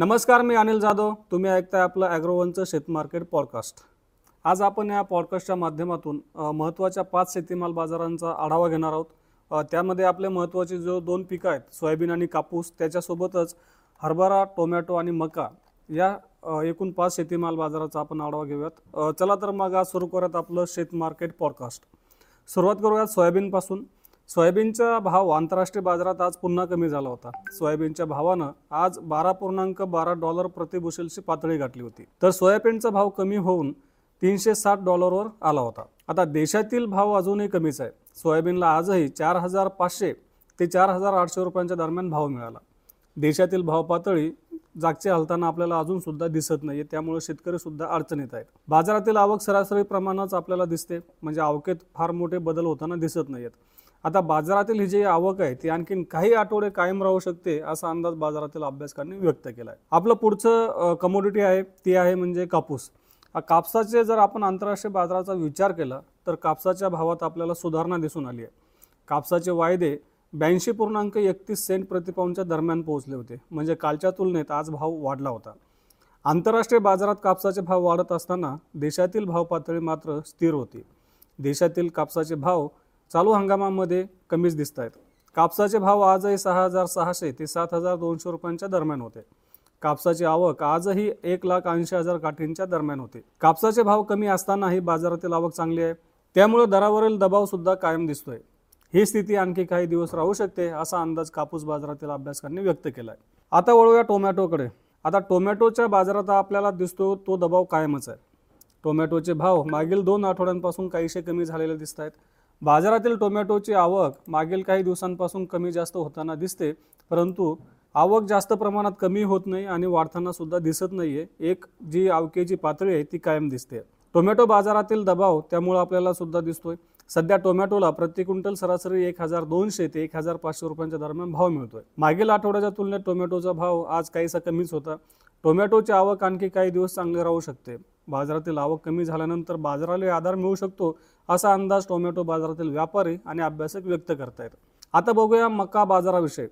नमस्कार मी अनिल जाधव. तुम्ही ऐकताय आपलं ॲग्रोवनचं शेतमार्केट पॉडकास्ट आज आपण या पॉडकास्टच्या माध्यमातून महत्त्वाच्या पाच शेतीमाल बाजारांचा आढावा घेणार आहोत. त्यामध्ये आपले महत्त्वाचे जो दोन पिकं आहेत सोयाबीन आणि कापूस त्याच्यासोबतच हरभरा टोमॅटो आणि मका या एकूण पाच शेतीमाल बाजाराचा आपण आढावा घेऊयात. चला तर मग आज सुरू करूयात आपलं शेतमार्केट पॉडकास्ट सुरुवात करूयात सोयाबीनपासून. सोयाबीनचा भाव आंतरराष्ट्रीय बाजारात आज पुन्हा कमी झाला होता. सोयाबीनच्या भावानं आज बारा पूर्णांक बारा डॉलर प्रतिबुशेलची पातळी गाठली होती. तर सोयाबीनचा भाव कमी होऊन तीनशे साठ डॉलरवर आला होता. आता देशातील भाव अजूनही कमीच आहे. सोयाबीनला आजही चार हजार पाचशे ते चार हजार आठशे रुपयांच्या दरम्यान भाव मिळाला. देशातील भाव पातळी जागचे हलताना आपल्याला अजून सुद्धा दिसत नाही त्यामुळे शेतकरी सुद्धा अडचणीत आहेत. बाजारातील आवक सरासरी प्रमाणाच आपल्याला दिसते. म्हणजे आवकेत फार मोठे बदल होताना दिसत नाहीत आता बाजारातील ही जी आवक आहे ती आणखीन काही आठवडे कायम राहू शकते असा अंदाज बाजारातील अभ्यासकांनी व्यक्त केला आहे आपलं पुढचं कमोडिटी आहे ती आहे म्हणजे कापूस. कापसाचे जर आपण आंतरराष्ट्रीय बाजाराचा विचार केला तर कापसाच्या भावात आपल्याला सुधारणा दिसून आली आहे. कापसाचे वायदे ब्याऐंशी पूर्णांक एकतीस सेंट प्रतिपाऊंडच्या दरम्यान पोहोचले होते. म्हणजे कालच्या तुलनेत आज भाव वाढला होता. आंतरराष्ट्रीय बाजारात कापसाचे भाव वाढत असताना देशातील भाव पातळी मात्र स्थिर होती. देशातील कापसाचे भाव चालू हंगामामध्ये कमीच दिसत आहेत कापसाचे भाव आजही सहा हजार सहाशे ते सात हजार दोनशे रुपयांच्या दरम्यान होते. कापसाची आवक आजही एक लाख ऐंशी हजार काठींच्या दरम्यान होते. कापसाचे भाव कमी असतानाही बाजारातील आवक चांगली आहे. त्यामुळे दरावरील दबाव सुद्धा कायम दिसतोय. ही स्थिती आणखी काही दिवस राहू शकते असा अंदाज कापूस बाजारातील अभ्यासकांनी व्यक्त केला आहे आता वळूया टोमॅटोकडे. आता टोमॅटोच्या बाजारात आपल्याला दिसतो तो दबाव कायमच आहे. टोमॅटोचे भाव मागील दोन आठवड्यांपासून काहीसे कमी झालेले दिसत आहेत बाजारातील टोमॅटोची आवक मागील काही दिवसांपासून कमी जास्त होताना दिसते परंतु आवक जास्त प्रमाणात कमी होत नाही आणि वाढताना सुद्धा दिसत आहे एक जी आवकेची पातळी आहे ती कायम दिसते. टोमॅटो बाजारातील दबाव त्यामुळे आपल्याला सुद्धा दिसतोय. सध्या टोमॅटोला प्रति क्विंटल सरासरी एक हजार दोनशे ते एक हजार पाचशे रुपयांच्या दरम्यान भाव मिळतोय. मागील आठवड्याच्या तुलनेत टोमॅटोचा भाव आज काहीसा कमीच होता. टोमॅटोची आवक आणखी काही दिवस चांगली राहू शकते. बाजारातील आवक कमी झाल्यानंतर बाजाराला आधार मिळू शकतो असा अंदाज टोमॅटो बाजारातील व्यापारी आणि अभ्यासक व्यक्त करतायत. आता बघूया मका बाजाराविषयी.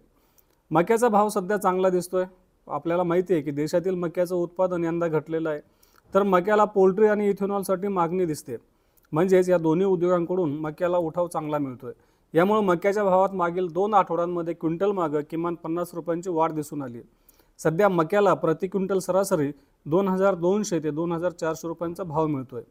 मक्याचा भाव सध्या चांगला दिसतोय. आपल्याला माहिती आहे की देशातील मक्याचं उत्पादन यंदा घटलेलं आहे. तर मक्याला पोल्ट्री आणि इथेनॉलसाठी मागणी दिसते. म्हणजेच या दोन्ही उद्योगांकडून मक्याला उठाव चांगला मिळतोय. यामुळे मक्याच्या भावात मागील दोन आठवड्यांमध्ये क्विंटल मागं किमान पन्नास रुपयांची वाढ दिसून आली सध्या मक्याला प्रति क्विंटल सरासरी दोन हजार दोनशे ते दोन हजार चारशे रुपयांचा भाव मिळतोय.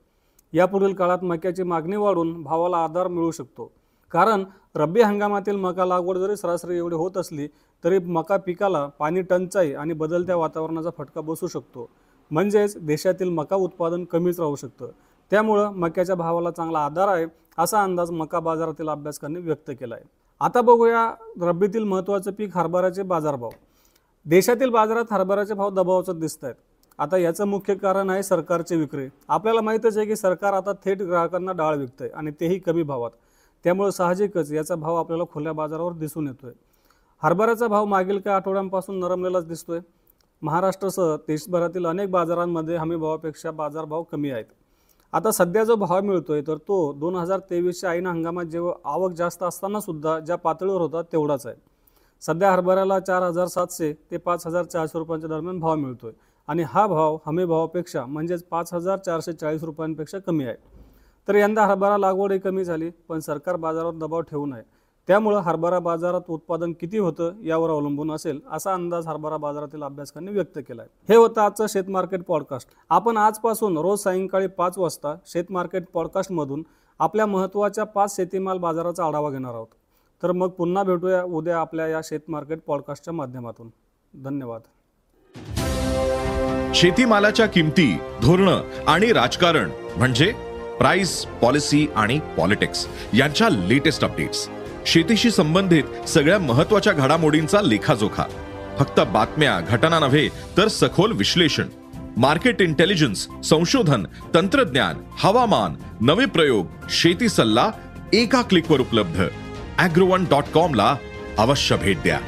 यापुढील काळात मक्याची मागणी वाढून भावाला आधार मिळू शकतो. कारण रब्बी हंगामातील मका लागवड जरी सरासरी एवढी होत असली तरी मका पिकाला पाणी टंचाई आणि बदलत्या वातावरणाचा फटका बसू शकतो. म्हणजेच देशातील मका उत्पादन कमीच राहू शकतं. त्यामुळं मक्याच्या भावाला चांगला आधार आहे असा अंदाज मका बाजारातील अभ्यासकांनी व्यक्त केला आहे आता बघूया रब्बीतील महत्त्वाचं पीक हरभऱ्याचे बाजारभाव. देशातील बाजारात हरभऱ्याचे भाव दबावाचं दिसत आहेत आता याचं मुख्य कारण आहे सरकारची विक्री. आपल्याला माहीतच आहे की सरकार आता थेट ग्राहकांना डाळ विकतंय आणि तेही कमी भावात. त्यामुळे साहजिकच याचा भाव आपल्याला खुल्या बाजारावर दिसून येतोय. हरभऱ्याचा भाव मागील काही आठवड्यांपासून नरमलेलाच दिसतोय. महाराष्ट्रासह देशभरातील अनेक बाजारांमध्ये हमी भावापेक्षा बाजारभाव कमी आहेत. आता सध्या जो भाव मिळतोय तर तो दोन हजार तेवीसच्या ऐन हंगामात जेव्हा आवक जास्त असताना सुद्धा ज्या पातळीवर होता तेवढाच आहे. सध्या हरभऱ्याला चार हजार सातशे ते पाच हजार चारशे रुपयांच्या दरम्यान भाव मिळतोय. आणि हा भाव हमी भावापेक्षा म्हणजेच पाच हजार चारशे चाळीस रुपयांपेक्षा कमी आहे. तर यंदा हरभरा लागवडही कमी झाली पण सरकार बाजारावर दबाव ठेवू नये. त्यामुळं हरभरा बाजारात उत्पादन किती होतं यावर अवलंबून असेल असा अंदाज हरभरा बाजारातील अभ्यासकांनी व्यक्त केला आहे हे होतं आजचं शेत मार्केट पॉडकास्ट. आपण आजपासून रोज सायंकाळी पाच वाजता शेत मार्केट पॉडकास्टमधून आपल्या महत्त्वाच्या पाच शेतीमाल बाजाराचा आढावा घेणार आहोत. तर मग पुन्हा भेटूया उद्या आपल्या या शेत मार्केट पॉडकास्टच्या माध्यमातून. धन्यवाद. शेतीमालाच्या किमती धोरणं आणि राजकारण म्हणजे प्राइस पॉलिसी आणि पॉलिटिक्स यांच्या लेटेस्ट अपडेट्स शेतीशी संबंधित सगळ्या महत्त्वाच्या घडामोडींचा लेखाजोखा. फक्त बातम्या घटना नव्हे तर सखोल विश्लेषण. मार्केट इंटेलिजन्स संशोधन तंत्रज्ञान हवामान नवे प्रयोग शेती सल्ला एका क्लिकवर उपलब्ध. अॅग्रोवन डॉट कॉम ला अवश्य भेट द्या.